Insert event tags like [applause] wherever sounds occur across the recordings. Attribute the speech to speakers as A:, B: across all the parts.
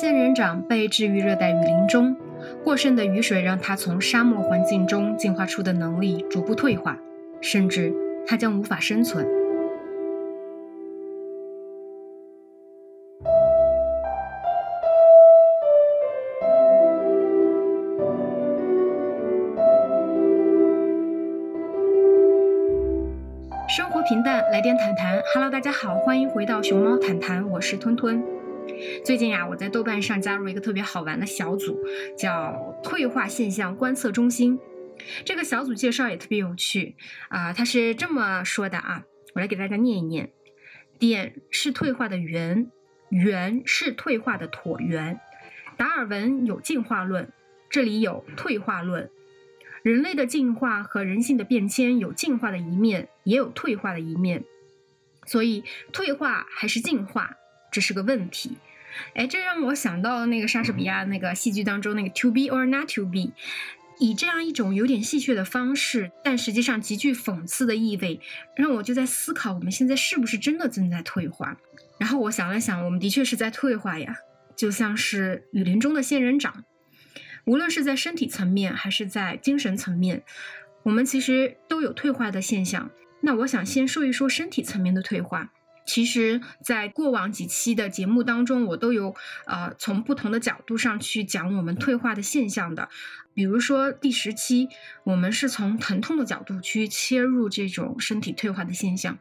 A: 仙人掌被置于热带雨林中，过剩的雨水让它从沙漠环境中进化出的能力逐步退化，甚至它将无法生存。生活平淡，来点谈谈。Hello，大家好，欢迎回到熊猫谈谈，我是吞吞。最近呀，我在豆瓣上加入一个特别好玩的小组，叫“退化现象观测中心”。这个小组介绍也特别有趣啊，他是这么说的啊，我来给大家念一念：点是退化的圆，圆是退化的椭圆。达尔文有进化论，这里有退化论。人类的进化和人性的变迁有进化的一面，也有退化的一面，所以退化还是进化，这是个问题。哎，这让我想到了那个莎士比亚那个戏剧当中那个 “to be or not to be”，以这样一种有点戏谑的方式，但实际上极具讽刺的意味，让我就在思考，我们现在是不是真的正在退化？然后我想了想，我们的确是在退化呀，就像是雨林中的仙人掌。无论是在身体层面还是在精神层面，我们其实都有退化的现象。那我想先说一说身体层面的退化。其实，在过往几期的节目当中，我都有呃从不同的角度上去讲我们退化的现象的。比如说第十期，我们是从疼痛的角度去切入这种身体退化的现象；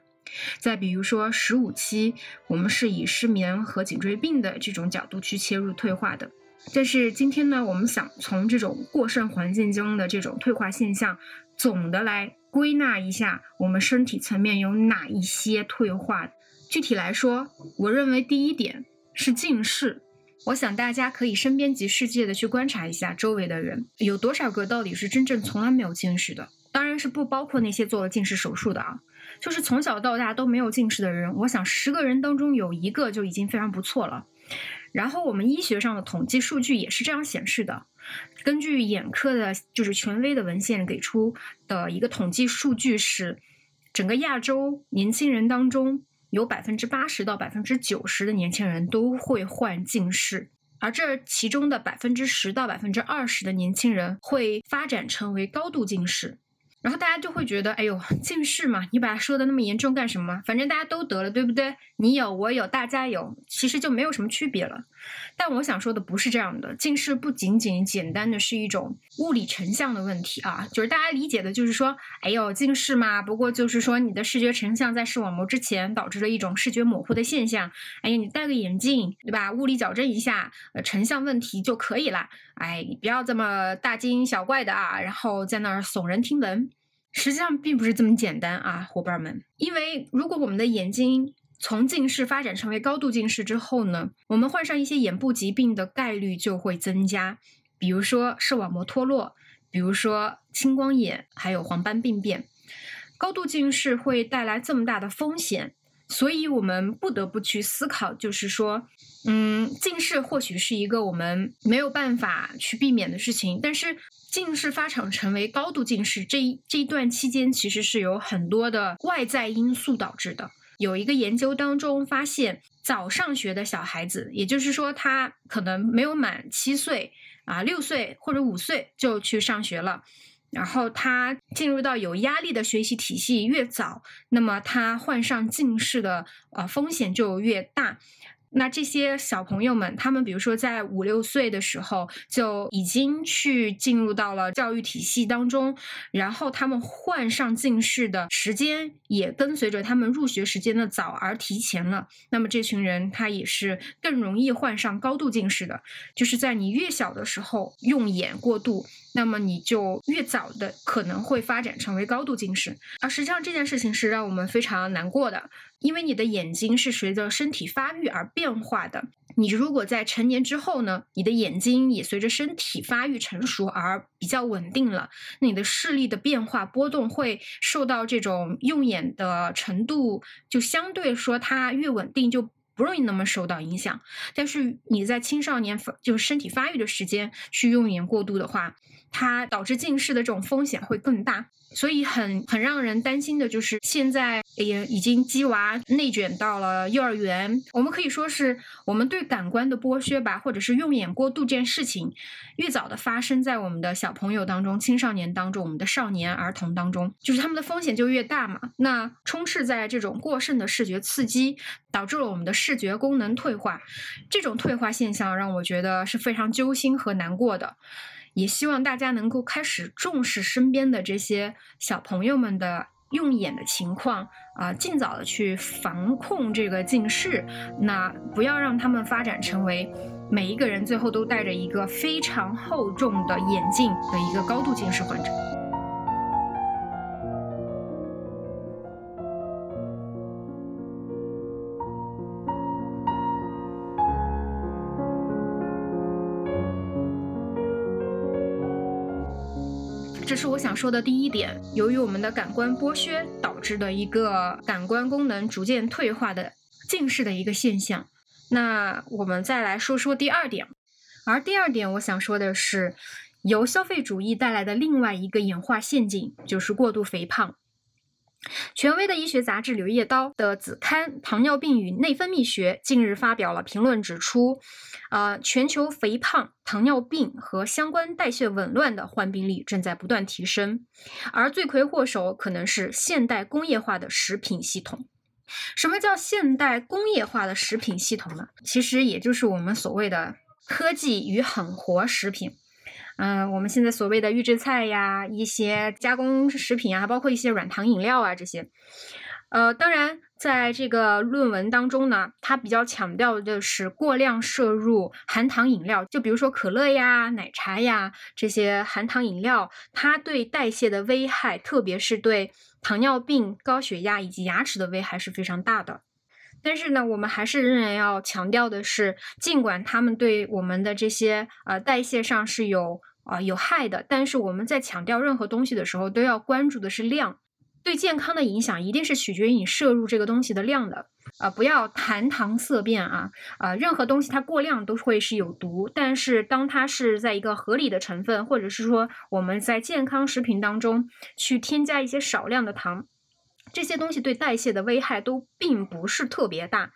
A: 再比如说十五期，我们是以失眠和颈椎病的这种角度去切入退化的。但是今天呢，我们想从这种过剩环境中的这种退化现象，总的来归纳一下，我们身体层面有哪一些退化。具体来说，我认为第一点是近视。我想大家可以身边及世界的去观察一下周围的人，有多少个到底是真正从来没有近视的？当然是不包括那些做了近视手术的啊，就是从小到大都没有近视的人，我想十个人当中有一个就已经非常不错了。然后我们医学上的统计数据也是这样显示的，根据眼科的，就是权威的文献给出的一个统计数据是，整个亚洲年轻人当中有百分之八十到百分之九十的年轻人都会患近视，而这其中的百分之十到百分之二十的年轻人会发展成为高度近视。然后大家就会觉得，哎呦，近视嘛，你把它说的那么严重干什么？反正大家都得了，对不对？你有，我有，大家有，其实就没有什么区别了。但我想说的不是这样的，近视不仅仅简单的是一种物理成像的问题啊，就是大家理解的，就是说，哎呦，近视嘛，不过就是说你的视觉成像在视网膜之前导致了一种视觉模糊的现象。哎呀，你戴个眼镜，对吧？物理矫正一下，呃，成像问题就可以了。哎，你不要这么大惊小怪的啊，然后在那儿耸人听闻。实际上并不是这么简单啊，伙伴们。因为如果我们的眼睛从近视发展成为高度近视之后呢，我们患上一些眼部疾病的概率就会增加，比如说视网膜脱落，比如说青光眼，还有黄斑病变。高度近视会带来这么大的风险，所以我们不得不去思考，就是说，嗯，近视或许是一个我们没有办法去避免的事情，但是。近视发展成为高度近视这一这一段期间，其实是有很多的外在因素导致的。有一个研究当中发现，早上学的小孩子，也就是说他可能没有满七岁啊，六岁或者五岁就去上学了，然后他进入到有压力的学习体系越早，那么他患上近视的呃风险就越大。那这些小朋友们，他们比如说在五六岁的时候就已经去进入到了教育体系当中，然后他们患上近视的时间也跟随着他们入学时间的早而提前了。那么这群人他也是更容易患上高度近视的，就是在你越小的时候用眼过度。那么你就越早的可能会发展成为高度近视，而实际上这件事情是让我们非常难过的，因为你的眼睛是随着身体发育而变化的。你如果在成年之后呢，你的眼睛也随着身体发育成熟而比较稳定了，那你的视力的变化波动会受到这种用眼的程度，就相对说它越稳定就。不容易那么受到影响，但是你在青少年发就是身体发育的时间去用眼过度的话，它导致近视的这种风险会更大。所以很很让人担心的就是，现在也已经鸡娃内卷到了幼儿园。我们可以说是我们对感官的剥削吧，或者是用眼过度这件事情，越早的发生在我们的小朋友当中、青少年当中、我们的少年儿童当中，就是他们的风险就越大嘛。那充斥在这种过剩的视觉刺激，导致了我们的视觉功能退化。这种退化现象让我觉得是非常揪心和难过的。也希望大家能够开始重视身边的这些小朋友们的用眼的情况啊，尽早的去防控这个近视，那不要让他们发展成为每一个人最后都戴着一个非常厚重的眼镜的一个高度近视患者。这是我想说的第一点，由于我们的感官剥削导致的一个感官功能逐渐退化的近视的一个现象。那我们再来说说第二点，而第二点我想说的是，由消费主义带来的另外一个演化陷阱就是过度肥胖。权威的医学杂志《柳叶刀》的子刊《糖尿病与内分泌学》近日发表了评论，指出，呃，全球肥胖、糖尿病和相关代谢紊乱的患病率正在不断提升，而罪魁祸首可能是现代工业化的食品系统。什么叫现代工业化的食品系统呢？其实也就是我们所谓的科技与狠活食品。嗯，我们现在所谓的预制菜呀，一些加工食品啊，包括一些软糖饮料啊这些，呃，当然，在这个论文当中呢，它比较强调的是过量摄入含糖饮料，就比如说可乐呀、奶茶呀这些含糖饮料，它对代谢的危害，特别是对糖尿病、高血压以及牙齿的危害是非常大的。但是呢，我们还是仍然要强调的是，尽管他们对我们的这些呃代谢上是有。啊，有害的。但是我们在强调任何东西的时候，都要关注的是量。对健康的影响一定是取决于你摄入这个东西的量的。啊，不要谈糖色变啊！啊，任何东西它过量都会是有毒。但是当它是在一个合理的成分，或者是说我们在健康食品当中去添加一些少量的糖，这些东西对代谢的危害都并不是特别大。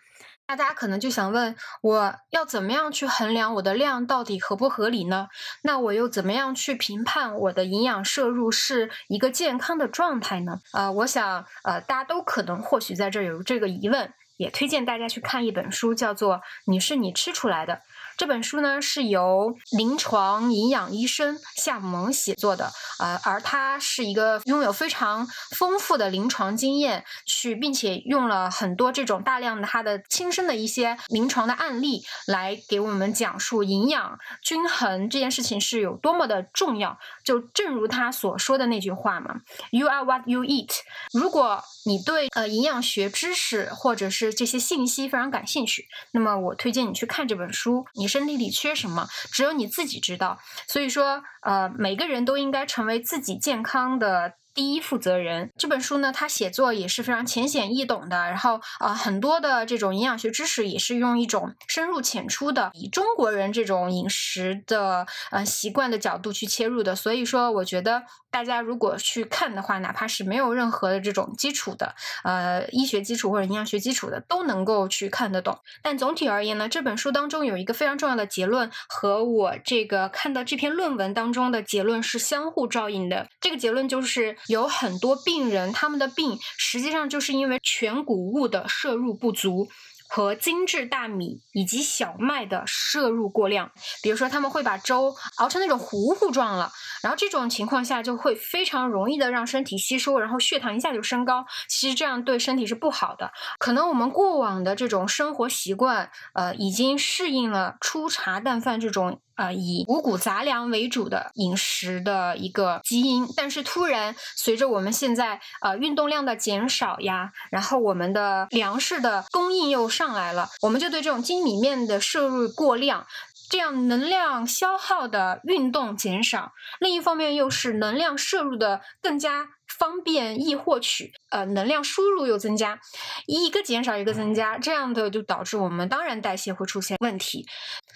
A: 大家可能就想问，我要怎么样去衡量我的量到底合不合理呢？那我又怎么样去评判我的营养摄入是一个健康的状态呢？呃，我想，呃，大家都可能或许在这有这个疑问，也推荐大家去看一本书，叫做《你是你吃出来的》。这本书呢是由临床营养医生夏萌写作的，呃，而他是一个拥有非常丰富的临床经验，去并且用了很多这种大量的他的亲身的一些临床的案例来给我们讲述营养均衡这件事情是有多么的重要。就正如他所说的那句话嘛，“You are what you eat。”如果你对呃营养学知识或者是这些信息非常感兴趣，那么我推荐你去看这本书。你身体里缺什么，只有你自己知道。所以说，呃，每个人都应该成为自己健康的。第一负责人这本书呢，他写作也是非常浅显易懂的，然后啊，很多的这种营养学知识也是用一种深入浅出的，以中国人这种饮食的呃习惯的角度去切入的。所以说，我觉得大家如果去看的话，哪怕是没有任何的这种基础的呃医学基础或者营养学基础的，都能够去看得懂。但总体而言呢，这本书当中有一个非常重要的结论，和我这个看到这篇论文当中的结论是相互照应的。这个结论就是。有很多病人，他们的病实际上就是因为全谷物的摄入不足和精致大米以及小麦的摄入过量。比如说，他们会把粥熬成那种糊糊状了，然后这种情况下就会非常容易的让身体吸收，然后血糖一下就升高。其实这样对身体是不好的。可能我们过往的这种生活习惯，呃，已经适应了粗茶淡饭这种。啊，以五谷杂粮为主的饮食的一个基因，但是突然随着我们现在呃运动量的减少呀，然后我们的粮食的供应又上来了，我们就对这种精米面的摄入过量，这样能量消耗的运动减少，另一方面又是能量摄入的更加。方便易获取，呃能量输入又增加，一个减少一个增加，这样的就导致我们当然代谢会出现问题。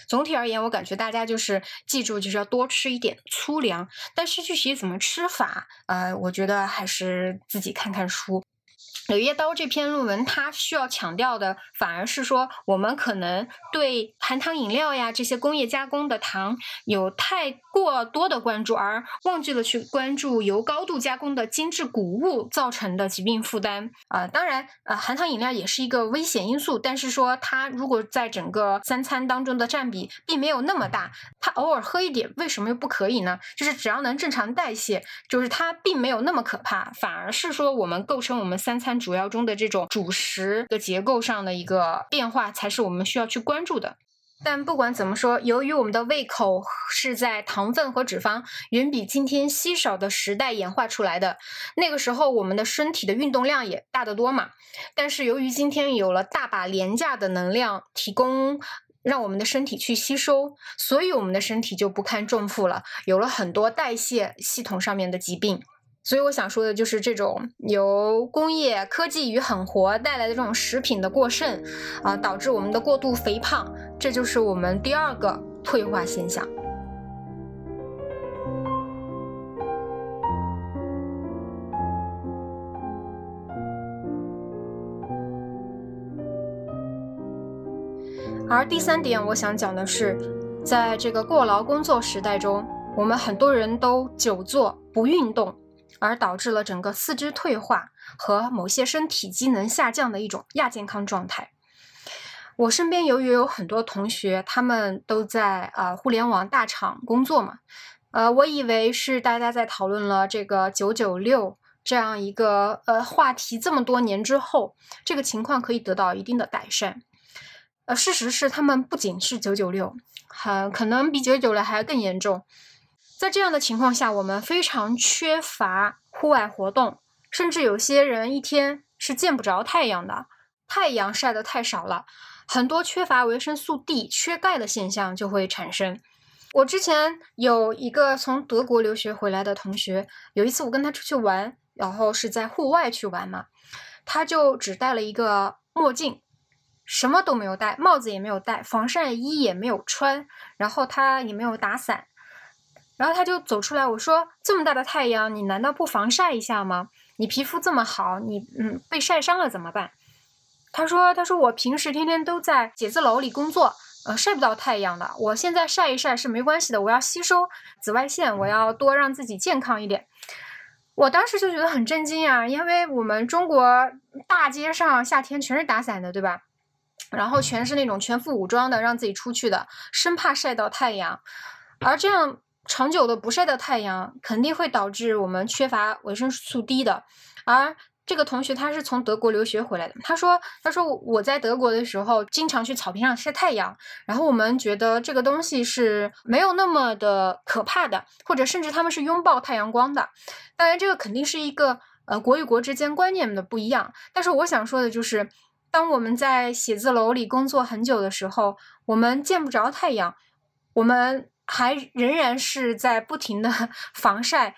A: 总体而言，我感觉大家就是记住就是要多吃一点粗粮，但是具体怎么吃法，呃，我觉得还是自己看看书。《柳叶刀》这篇论文，它需要强调的反而是说，我们可能对含糖饮料呀这些工业加工的糖有太过多的关注，而忘记了去关注由高度加工的精致谷物造成的疾病负担啊。当然，呃，含糖饮料也是一个危险因素，但是说它如果在整个三餐当中的占比并没有那么大，它偶尔喝一点，为什么又不可以呢？就是只要能正常代谢，就是它并没有那么可怕，反而是说我们构成我们三餐。主要中的这种主食的结构上的一个变化，才是我们需要去关注的。但不管怎么说，由于我们的胃口是在糖分和脂肪远比今天稀少的时代演化出来的，那个时候我们的身体的运动量也大得多嘛。但是由于今天有了大把廉价的能量提供，让我们的身体去吸收，所以我们的身体就不堪重负了，有了很多代谢系统上面的疾病。所以我想说的就是这种由工业科技与狠活带来的这种食品的过剩，啊，导致我们的过度肥胖，这就是我们第二个退化现象。而第三点，我想讲的是，在这个过劳工作时代中，我们很多人都久坐不运动。而导致了整个四肢退化和某些身体机能下降的一种亚健康状态。我身边由于有很多同学，他们都在啊互联网大厂工作嘛，呃，我以为是大家在讨论了这个九九六这样一个呃话题，这么多年之后，这个情况可以得到一定的改善。呃，事实是他们不仅是九九六，很可能比九九六还要更严重。在这样的情况下，我们非常缺乏户外活动，甚至有些人一天是见不着太阳的，太阳晒得太少了，很多缺乏维生素 D、缺钙的现象就会产生。我之前有一个从德国留学回来的同学，有一次我跟他出去玩，然后是在户外去玩嘛，他就只戴了一个墨镜，什么都没有戴，帽子也没有戴，防晒衣也没有穿，然后他也没有打伞。然后他就走出来，我说：“这么大的太阳，你难道不防晒一下吗？你皮肤这么好，你嗯被晒伤了怎么办？”他说：“他说我平时天天都在写字楼里工作，呃晒不到太阳的。我现在晒一晒是没关系的，我要吸收紫外线，我要多让自己健康一点。”我当时就觉得很震惊啊，因为我们中国大街上夏天全是打伞的，对吧？然后全是那种全副武装的让自己出去的，生怕晒到太阳，而这样。长久的不晒的太阳肯定会导致我们缺乏维生素 D 的，而这个同学他是从德国留学回来的，他说他说我在德国的时候经常去草坪上晒太阳，然后我们觉得这个东西是没有那么的可怕的，或者甚至他们是拥抱太阳光的。当然这个肯定是一个呃国与国之间观念的不一样，但是我想说的就是，当我们在写字楼里工作很久的时候，我们见不着太阳，我们。还仍然是在不停的 [laughs] 防晒，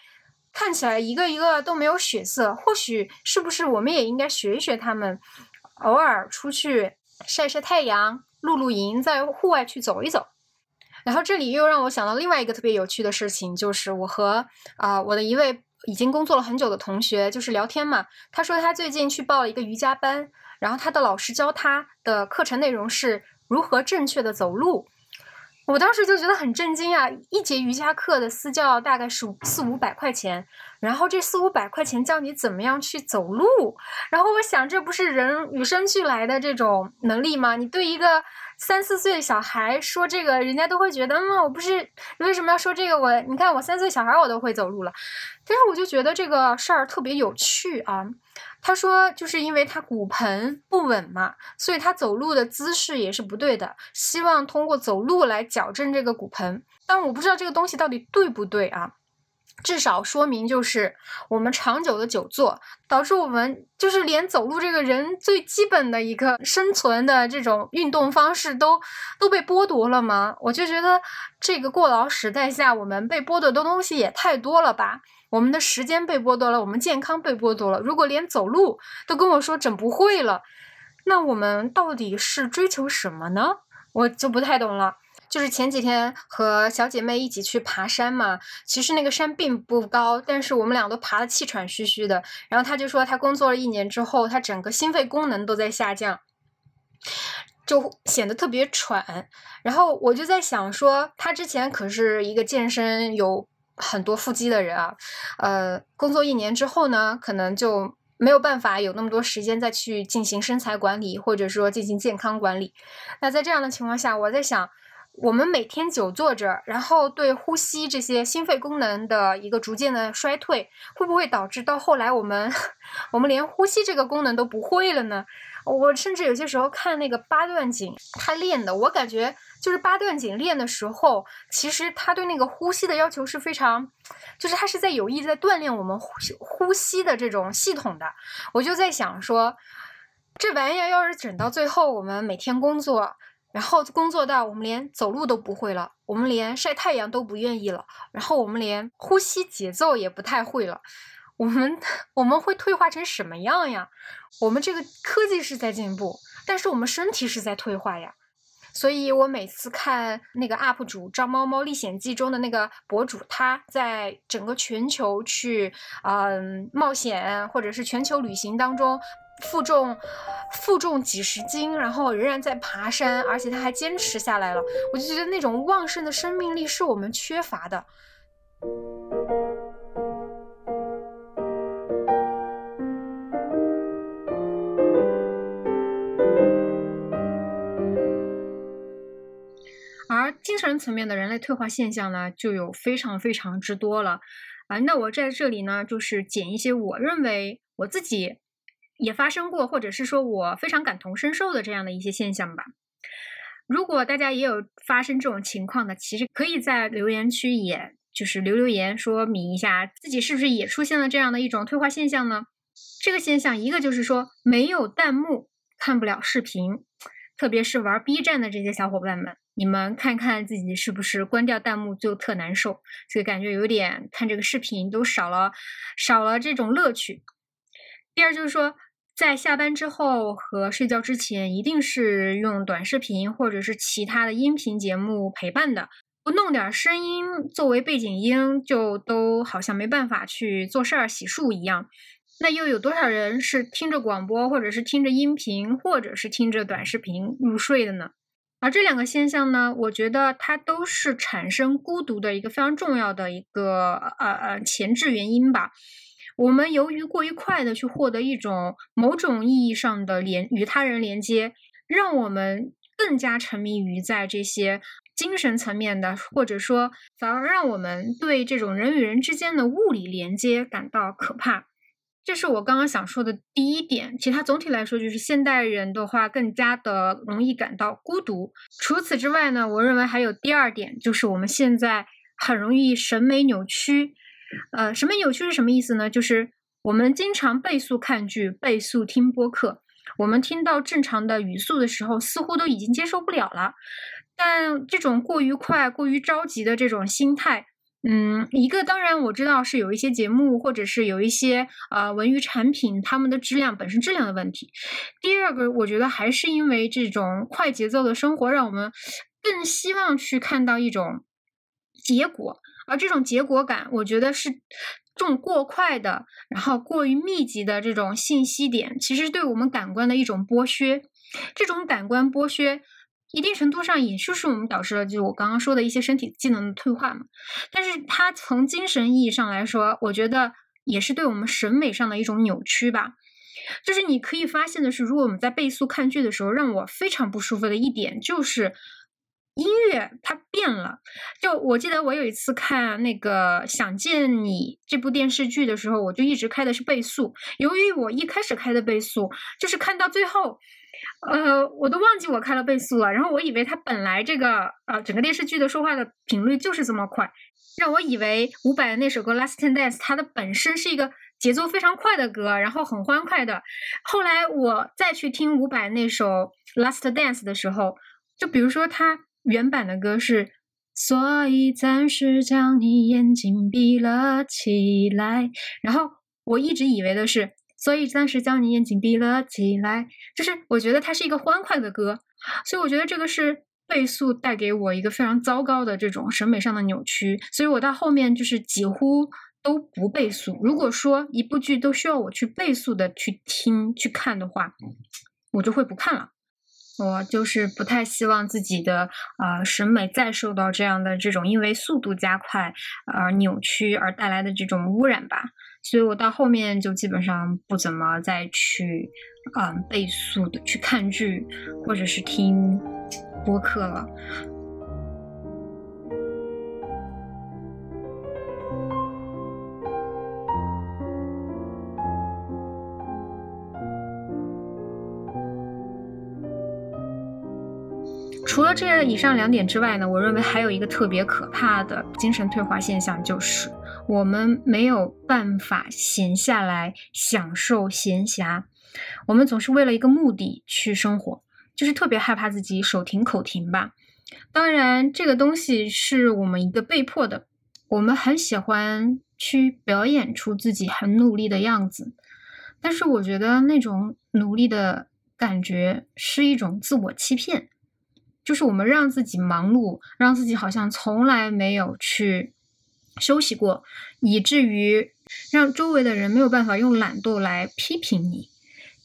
A: 看起来一个一个都没有血色。或许是不是我们也应该学一学他们，偶尔出去晒晒太阳、露露营，在户外去走一走。然后这里又让我想到另外一个特别有趣的事情，就是我和啊我的一位已经工作了很久的同学就是聊天嘛，他说他最近去报了一个瑜伽班，然后他的老师教他的课程内容是如何正确的走路。我当时就觉得很震惊啊！一节瑜伽课的私教大概是四五百块钱，然后这四五百块钱教你怎么样去走路，然后我想这不是人与生俱来的这种能力吗？你对一个三四岁的小孩说这个，人家都会觉得，嗯，我不是为什么要说这个？我你看我三岁小孩我都会走路了，但是我就觉得这个事儿特别有趣啊。他说，就是因为他骨盆不稳嘛，所以他走路的姿势也是不对的。希望通过走路来矫正这个骨盆，但我不知道这个东西到底对不对啊。至少说明就是我们长久的久坐，导致我们就是连走路这个人最基本的一个生存的这种运动方式都都被剥夺了吗？我就觉得这个过劳时代下，我们被剥夺的东西也太多了吧。我们的时间被剥夺了，我们健康被剥夺了。如果连走路都跟我说整不会了，那我们到底是追求什么呢？我就不太懂了。就是前几天和小姐妹一起去爬山嘛，其实那个山并不高，但是我们俩都爬得气喘吁吁的。然后她就说，她工作了一年之后，她整个心肺功能都在下降，就显得特别喘。然后我就在想说，她之前可是一个健身有很多腹肌的人啊，呃，工作一年之后呢，可能就没有办法有那么多时间再去进行身材管理，或者说进行健康管理。那在这样的情况下，我在想。我们每天久坐着，然后对呼吸这些心肺功能的一个逐渐的衰退，会不会导致到后来我们 [laughs] 我们连呼吸这个功能都不会了呢？我甚至有些时候看那个八段锦，他练的，我感觉就是八段锦练的时候，其实他对那个呼吸的要求是非常，就是他是在有意在锻炼我们呼吸呼吸的这种系统的。我就在想说，这玩意儿要是整到最后，我们每天工作。然后工作到我们连走路都不会了，我们连晒太阳都不愿意了，然后我们连呼吸节奏也不太会了，我们我们会退化成什么样呀？我们这个科技是在进步，但是我们身体是在退化呀。所以我每次看那个 UP 主《张猫猫历险记》中的那个博主，他在整个全球去嗯冒险或者是全球旅行当中。负重，负重几十斤，然后仍然在爬山，而且他还坚持下来了。我就觉得那种旺盛的生命力是我们缺乏的。层面的人类退化现象呢，就有非常非常之多了。啊，那我在这里呢，就是捡一些我认为我自己。也发生过，或者是说我非常感同身受的这样的一些现象吧。如果大家也有发生这种情况的，其实可以在留言区，也就是留留言说明一下自己是不是也出现了这样的一种退化现象呢？这个现象，一个就是说没有弹幕看不了视频，特别是玩 B 站的这些小伙伴们，你们看看自己是不是关掉弹幕就特难受，所以感觉有点看这个视频都少了少了这种乐趣。第二就是说。在下班之后和睡觉之前，一定是用短视频或者是其他的音频节目陪伴的。不弄点声音作为背景音，就都好像没办法去做事儿、洗漱一样。那又有多少人是听着广播，或者是听着音频，或者是听着短视频入睡的呢？而这两个现象呢，我觉得它都是产生孤独的一个非常重要的一个呃呃前置原因吧。我们由于过于快的去获得一种某种意义上的连与他人连接，让我们更加沉迷于在这些精神层面的，或者说反而让我们对这种人与人之间的物理连接感到可怕。这是我刚刚想说的第一点。其他总体来说，就是现代人的话更加的容易感到孤独。除此之外呢，我认为还有第二点，就是我们现在很容易审美扭曲。呃，审美扭曲是什么意思呢？就是我们经常倍速看剧、倍速听播客，我们听到正常的语速的时候，似乎都已经接受不了了。但这种过于快、过于着急的这种心态，嗯，一个当然我知道是有一些节目或者是有一些呃文娱产品，他们的质量本身质量的问题。第二个，我觉得还是因为这种快节奏的生活，让我们更希望去看到一种结果。而这种结果感，我觉得是这种过快的，然后过于密集的这种信息点，其实对我们感官的一种剥削。这种感官剥削，一定程度上也就是我们导致了，就是我刚刚说的一些身体机能的退化嘛。但是它从精神意义上来说，我觉得也是对我们审美上的一种扭曲吧。就是你可以发现的是，如果我们在倍速看剧的时候，让我非常不舒服的一点就是。音乐它变了，就我记得我有一次看那个《想见你》这部电视剧的时候，我就一直开的是倍速。由于我一开始开的倍速，就是看到最后，呃，我都忘记我开了倍速了。然后我以为它本来这个呃整个电视剧的说话的频率就是这么快，让我以为伍佰的那首歌《Last Dance》它的本身是一个节奏非常快的歌，然后很欢快的。后来我再去听伍佰那首《Last Dance》的时候，就比如说他。原版的歌是所以暂时将你眼睛闭了起来。然后我一直以为的是，所以暂时将你眼睛闭了起来，就是我觉得它是一个欢快的歌，所以我觉得这个是倍速带给我一个非常糟糕的这种审美上的扭曲，所以我到后面就是几乎。都不倍速。如果说一部剧都需要我去倍速的去听去看的话，我就会不看了。我就是不太希望自己的呃审美再受到这样的这种因为速度加快而扭曲而带来的这种污染吧。所以我到后面就基本上不怎么再去嗯倍速的去看剧或者是听播客了。除了这以上两点之外呢，我认为还有一个特别可怕的精神退化现象，就是我们没有办法闲下来享受闲暇。我们总是为了一个目的去生活，就是特别害怕自己手停口停吧。当然，这个东西是我们一个被迫的。我们很喜欢去表演出自己很努力的样子，但是我觉得那种努力的感觉是一种自我欺骗。就是我们让自己忙碌，让自己好像从来没有去休息过，以至于让周围的人没有办法用懒惰来批评你。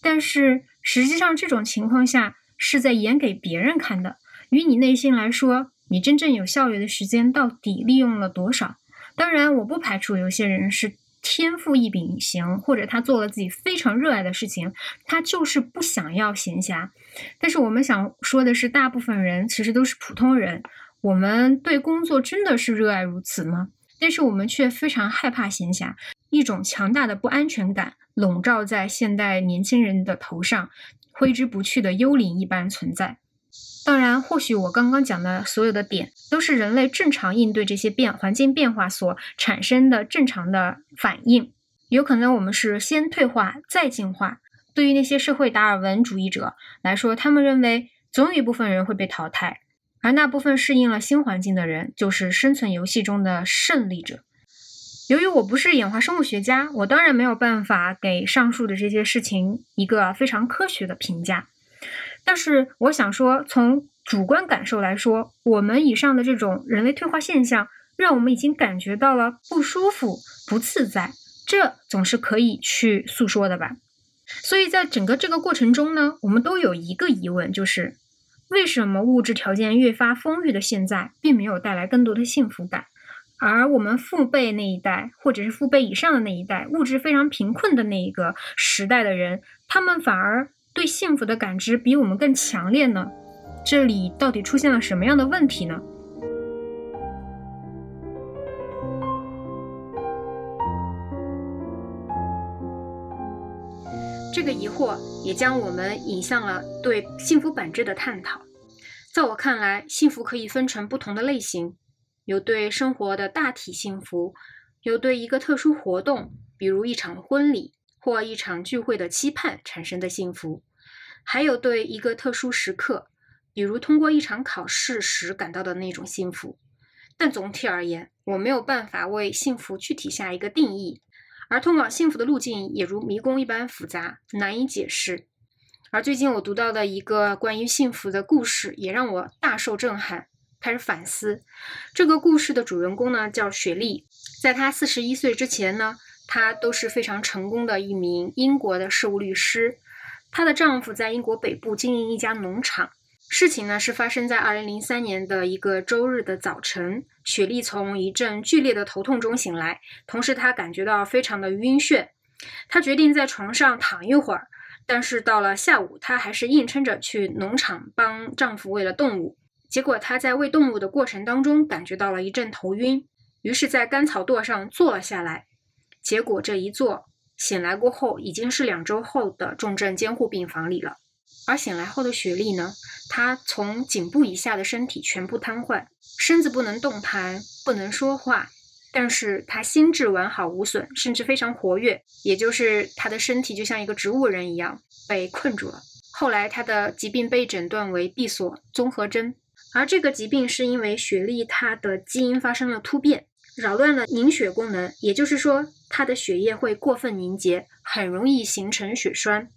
A: 但是实际上，这种情况下是在演给别人看的。于你内心来说，你真正有效率的时间到底利用了多少？当然，我不排除有些人是。天赋异禀型，或者他做了自己非常热爱的事情，他就是不想要闲暇。但是我们想说的是，大部分人其实都是普通人。我们对工作真的是热爱如此吗？但是我们却非常害怕闲暇，一种强大的不安全感笼罩在现代年轻人的头上，挥之不去的幽灵一般存在。当然，或许我刚刚讲的所有的点，都是人类正常应对这些变环境变化所产生的正常的反应。有可能我们是先退化再进化。对于那些社会达尔文主义者来说，他们认为总有一部分人会被淘汰，而那部分适应了新环境的人，就是生存游戏中的胜利者。由于我不是演化生物学家，我当然没有办法给上述的这些事情一个非常科学的评价。但是我想说，从主观感受来说，我们以上的这种人类退化现象，让我们已经感觉到了不舒服、不自在，这总是可以去诉说的吧。所以在整个这个过程中呢，我们都有一个疑问，就是为什么物质条件越发丰裕的现在，并没有带来更多的幸福感，而我们父辈那一代，或者是父辈以上的那一代，物质非常贫困的那一个时代的人，他们反而。对幸福的感知比我们更强烈呢？这里到底出现了什么样的问题呢？这个疑惑也将我们引向了对幸福本质的探讨。在我看来，幸福可以分成不同的类型：有对生活的大体幸福，有对一个特殊活动，比如一场婚礼。或一场聚会的期盼产生的幸福，还有对一个特殊时刻，比如通过一场考试时感到的那种幸福。但总体而言，我没有办法为幸福具体下一个定义，而通往幸福的路径也如迷宫一般复杂，难以解释。而最近我读到的一个关于幸福的故事，也让我大受震撼，开始反思。这个故事的主人公呢，叫雪莉，在她四十一岁之前呢。她都是非常成功的一名英国的事务律师。她的丈夫在英国北部经营一家农场。事情呢是发生在二零零三年的一个周日的早晨。雪莉从一阵剧烈的头痛中醒来，同时她感觉到非常的晕眩。她决定在床上躺一会儿，但是到了下午，她还是硬撑着去农场帮丈夫喂了动物。结果她在喂动物的过程当中感觉到了一阵头晕，于是，在干草垛上坐了下来。结果这一坐，醒来过后已经是两周后的重症监护病房里了。而醒来后的雪莉呢，她从颈部以下的身体全部瘫痪，身子不能动弹，不能说话，但是她心智完好无损，甚至非常活跃，也就是她的身体就像一个植物人一样被困住了。后来她的疾病被诊断为闭锁综合征。而这个疾病是因为雪莉她的基因发生了突变，扰乱了凝血功能，也就是说，它的血液会过分凝结，很容易形成血栓。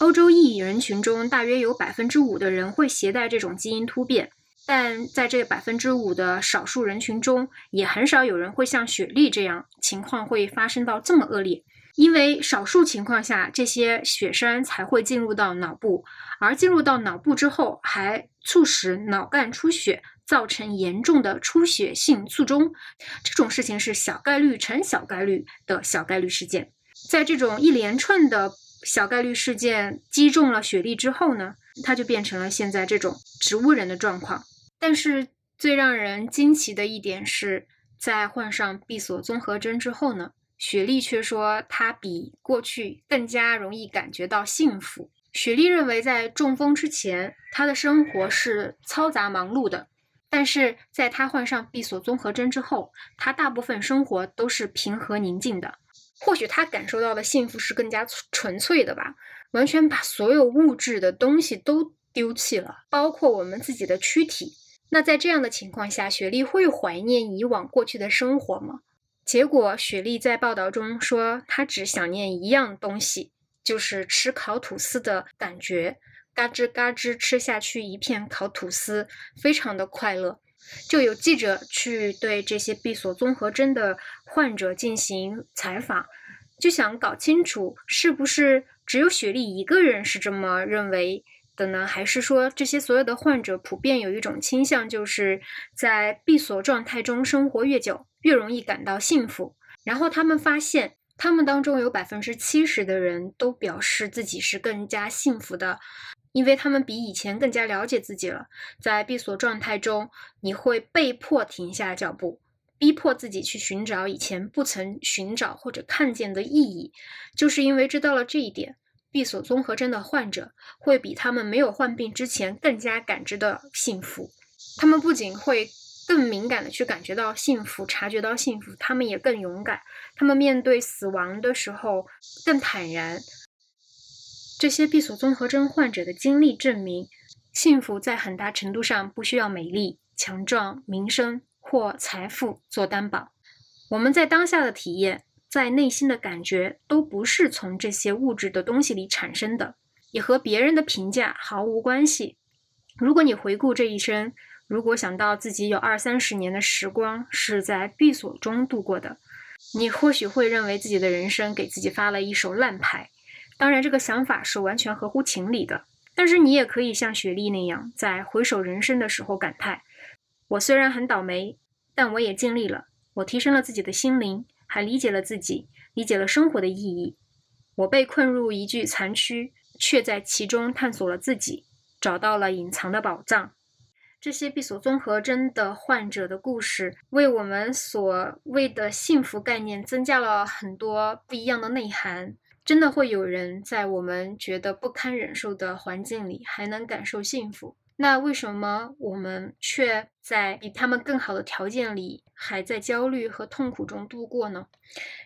A: 欧洲裔人群中，大约有百分之五的人会携带这种基因突变，但在这百分之五的少数人群中，也很少有人会像雪莉这样情况会发生到这么恶劣。因为少数情况下，这些血栓才会进入到脑部，而进入到脑部之后，还促使脑干出血，造成严重的出血性卒中。这种事情是小概率乘小概率的小概率事件。在这种一连串的小概率事件击中了雪莉之后呢，它就变成了现在这种植物人的状况。但是最让人惊奇的一点是，在患上闭锁综合征之后呢？雪莉却说，她比过去更加容易感觉到幸福。雪莉认为，在中风之前，她的生活是嘈杂忙碌的；但是在他患上闭锁综合征之后，他大部分生活都是平和宁静的。或许他感受到的幸福是更加纯粹的吧，完全把所有物质的东西都丢弃了，包括我们自己的躯体。那在这样的情况下，雪莉会怀念以往过去的生活吗？结果，雪莉在报道中说，她只想念一样东西，就是吃烤吐司的感觉，嘎吱嘎吱吃下去一片烤吐司，非常的快乐。就有记者去对这些闭锁综合征的患者进行采访，就想搞清楚是不是只有雪莉一个人是这么认为的呢？还是说这些所有的患者普遍有一种倾向，就是在闭锁状态中生活越久？越容易感到幸福。然后他们发现，他们当中有百分之七十的人都表示自己是更加幸福的，因为他们比以前更加了解自己了。在闭锁状态中，你会被迫停下脚步，逼迫自己去寻找以前不曾寻找或者看见的意义。就是因为知道了这一点，闭锁综合征的患者会比他们没有患病之前更加感知到幸福。他们不仅会。更敏感的去感觉到幸福，察觉到幸福，他们也更勇敢。他们面对死亡的时候更坦然。这些闭锁综合征患者的经历证明，幸福在很大程度上不需要美丽、强壮、名声或财富做担保。我们在当下的体验，在内心的感觉，都不是从这些物质的东西里产生的，也和别人的评价毫无关系。如果你回顾这一生，如果想到自己有二三十年的时光是在闭锁中度过的，你或许会认为自己的人生给自己发了一手烂牌。当然，这个想法是完全合乎情理的。但是，你也可以像雪莉那样，在回首人生的时候感叹：我虽然很倒霉，但我也尽力了。我提升了自己的心灵，还理解了自己，理解了生活的意义。我被困入一具残躯，却在其中探索了自己，找到了隐藏的宝藏。这些闭锁综合征的患者的故事，为我们所谓的幸福概念增加了很多不一样的内涵。真的会有人在我们觉得不堪忍受的环境里，还能感受幸福？那为什么我们却在比他们更好的条件里，还在焦虑和痛苦中度过呢？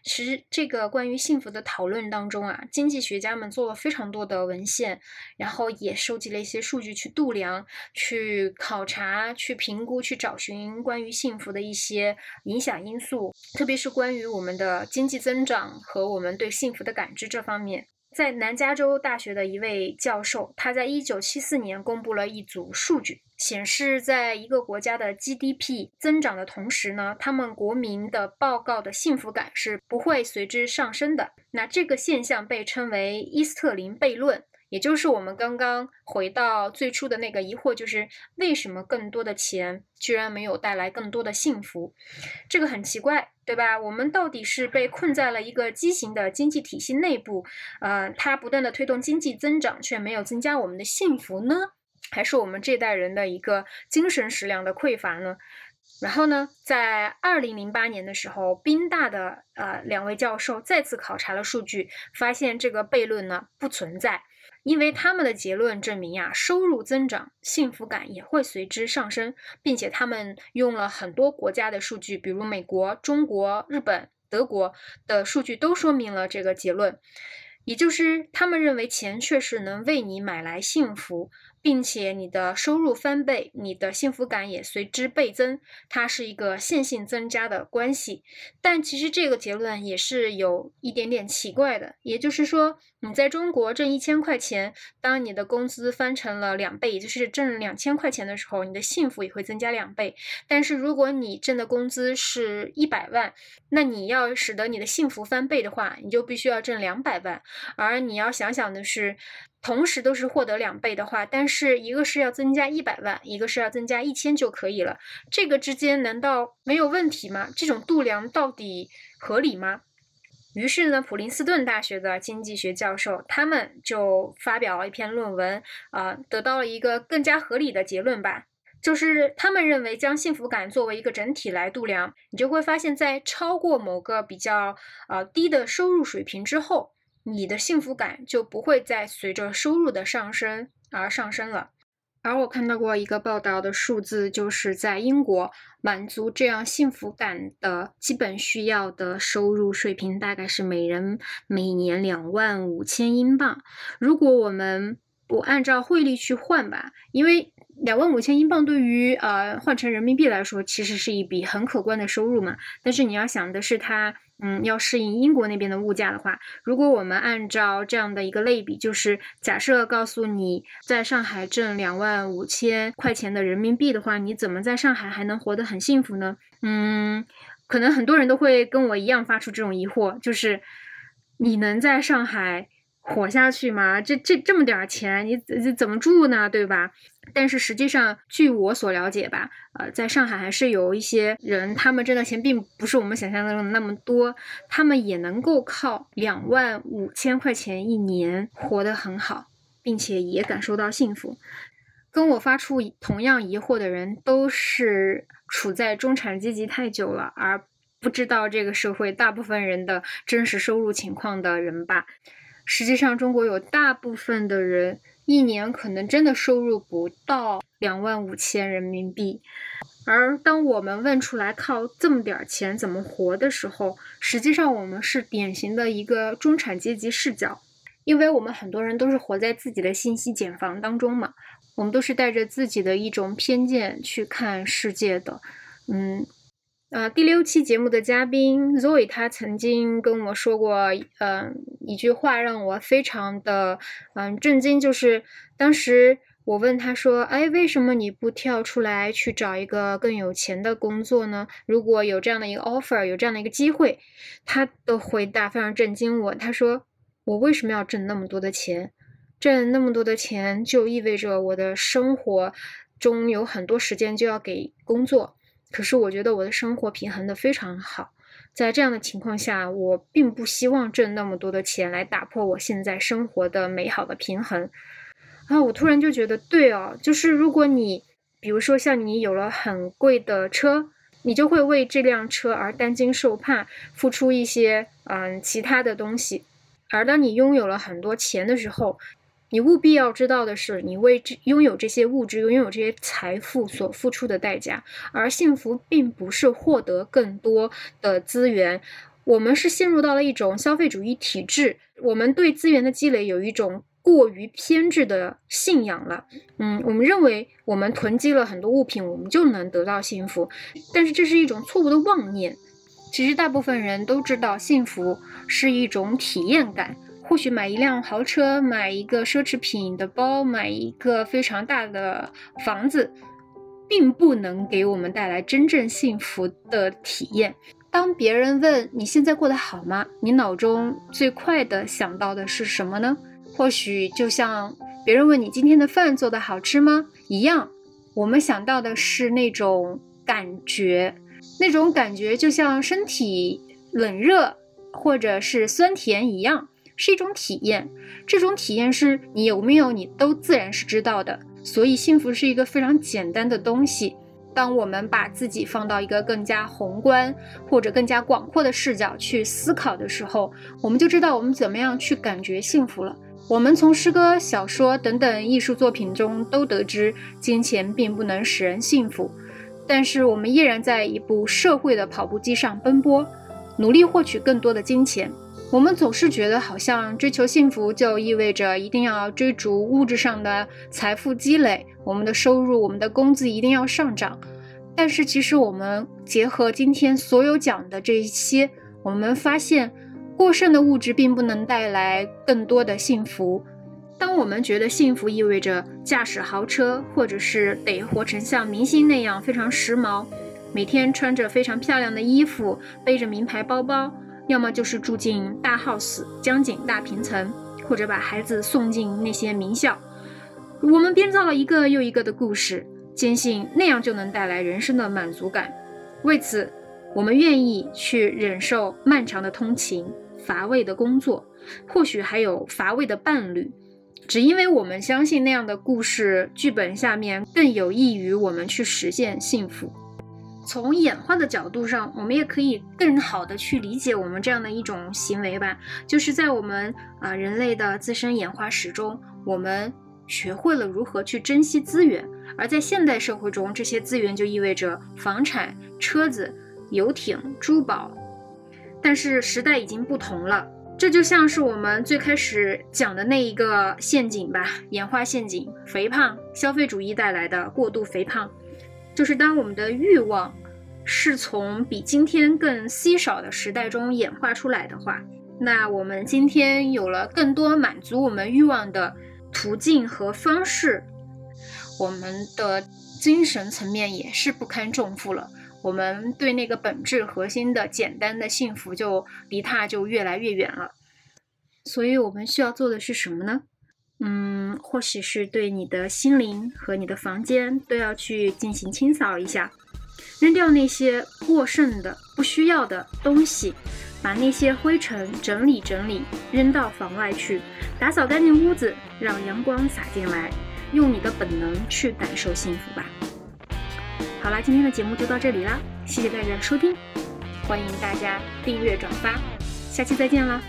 A: 其实，这个关于幸福的讨论当中啊，经济学家们做了非常多的文献，然后也收集了一些数据去度量、去考察、去评估、去找寻关于幸福的一些影响因素，特别是关于我们的经济增长和我们对幸福的感知这方面。在南加州大学的一位教授，他在一九七四年公布了一组数据，显示在一个国家的 GDP 增长的同时呢，他们国民的报告的幸福感是不会随之上升的。那这个现象被称为伊斯特林悖论。也就是我们刚刚回到最初的那个疑惑，就是为什么更多的钱居然没有带来更多的幸福？这个很奇怪，对吧？我们到底是被困在了一个畸形的经济体系内部，呃，它不断的推动经济增长，却没有增加我们的幸福呢？还是我们这代人的一个精神食粮的匮乏呢？然后呢，在二零零八年的时候，宾大的呃两位教授再次考察了数据，发现这个悖论呢不存在。因为他们的结论证明呀，收入增长，幸福感也会随之上升，并且他们用了很多国家的数据，比如美国、中国、日本、德国的数据都说明了这个结论，也就是他们认为钱确实能为你买来幸福，并且你的收入翻倍，你的幸福感也随之倍增，它是一个线性增加的关系。但其实这个结论也是有一点点奇怪的，也就是说，你在中国挣一千块钱，当你的工资翻成了两倍，也就是挣两千块钱的时候，你的幸福也会增加两倍。但是如果你挣的工资是一百万，那你要使得你的幸福翻倍的话，你就必须要挣两百万。而你要想想的是。同时都是获得两倍的话，但是一个是要增加一百万，一个是要增加一千就可以了。这个之间难道没有问题吗？这种度量到底合理吗？于是呢，普林斯顿大学的经济学教授他们就发表了一篇论文，啊，得到了一个更加合理的结论吧，就是他们认为将幸福感作为一个整体来度量，你就会发现在超过某个比较呃低的收入水平之后。你的幸福感就不会再随着收入的上升而上升了。而我看到过一个报道的数字，就是在英国满足这样幸福感的基本需要的收入水平大概是每人每年两万五千英镑。如果我们不按照汇率去换吧，因为两万五千英镑对于呃换成人民币来说，其实是一笔很可观的收入嘛。但是你要想的是它。嗯，要适应英国那边的物价的话，如果我们按照这样的一个类比，就是假设告诉你在上海挣两万五千块钱的人民币的话，你怎么在上海还能活得很幸福呢？嗯，可能很多人都会跟我一样发出这种疑惑，就是你能在上海？活下去吗？这这这么点钱，你怎怎么住呢？对吧？但是实际上，据我所了解吧，呃，在上海还是有一些人，他们挣的钱并不是我们想象的那么多，他们也能够靠两万五千块钱一年活得很好，并且也感受到幸福。跟我发出同样疑惑的人，都是处在中产阶级太久了，而不知道这个社会大部分人的真实收入情况的人吧。实际上，中国有大部分的人一年可能真的收入不到两万五千人民币。而当我们问出来靠这么点钱怎么活的时候，实际上我们是典型的一个中产阶级视角，因为我们很多人都是活在自己的信息茧房当中嘛，我们都是带着自己的一种偏见去看世界的，嗯。呃，第六期节目的嘉宾 Zoe，他曾经跟我说过，嗯，一句话让我非常的嗯震惊，就是当时我问他说，哎，为什么你不跳出来去找一个更有钱的工作呢？如果有这样的一个 offer，有这样的一个机会，他的回答非常震惊我。他说，我为什么要挣那么多的钱？挣那么多的钱就意味着我的生活中有很多时间就要给工作。可是我觉得我的生活平衡的非常好，在这样的情况下，我并不希望挣那么多的钱来打破我现在生活的美好的平衡。啊，我突然就觉得，对哦，就是如果你，比如说像你有了很贵的车，你就会为这辆车而担惊受怕，付出一些嗯其他的东西，而当你拥有了很多钱的时候。你务必要知道的是，你为这拥有这些物质、拥有这些财富所付出的代价。而幸福并不是获得更多的资源，我们是陷入到了一种消费主义体制。我们对资源的积累有一种过于偏执的信仰了。嗯，我们认为我们囤积了很多物品，我们就能得到幸福，但是这是一种错误的妄念。其实大部分人都知道，幸福是一种体验感。或许买一辆豪车，买一个奢侈品的包，买一个非常大的房子，并不能给我们带来真正幸福的体验。当别人问你现在过得好吗？你脑中最快的想到的是什么呢？或许就像别人问你今天的饭做的好吃吗一样，我们想到的是那种感觉，那种感觉就像身体冷热或者是酸甜一样。是一种体验，这种体验是你有没有，你都自然是知道的。所以，幸福是一个非常简单的东西。当我们把自己放到一个更加宏观或者更加广阔的视角去思考的时候，我们就知道我们怎么样去感觉幸福了。我们从诗歌、小说等等艺术作品中都得知，金钱并不能使人幸福，但是我们依然在一部社会的跑步机上奔波，努力获取更多的金钱。我们总是觉得好像追求幸福就意味着一定要追逐物质上的财富积累，我们的收入、我们的工资一定要上涨。但是其实我们结合今天所有讲的这一些，我们发现过剩的物质并不能带来更多的幸福。当我们觉得幸福意味着驾驶豪车，或者是得活成像明星那样非常时髦，每天穿着非常漂亮的衣服，背着名牌包包。要么就是住进大 house、江景大平层，或者把孩子送进那些名校。我们编造了一个又一个的故事，坚信那样就能带来人生的满足感。为此，我们愿意去忍受漫长的通勤、乏味的工作，或许还有乏味的伴侣，只因为我们相信那样的故事剧本下面更有益于我们去实现幸福。从演化的角度上，我们也可以更好的去理解我们这样的一种行为吧。就是在我们啊人类的自身演化史中，我们学会了如何去珍惜资源，而在现代社会中，这些资源就意味着房产、车子、游艇、珠宝。但是时代已经不同了，这就像是我们最开始讲的那一个陷阱吧，演化陷阱，肥胖，消费主义带来的过度肥胖。就是当我们的欲望是从比今天更稀少的时代中演化出来的话，那我们今天有了更多满足我们欲望的途径和方式，我们的精神层面也是不堪重负了。我们对那个本质核心的简单的幸福就离它就越来越远了。所以我们需要做的是什么呢？嗯，或许是对你的心灵和你的房间都要去进行清扫一下，扔掉那些过剩的、不需要的东西，把那些灰尘整理整理，扔到房外去，打扫干净屋子，让阳光洒进来，用你的本能去感受幸福吧。好啦，今天的节目就到这里啦，谢谢大家的收听，欢迎大家订阅转发，下期再见啦。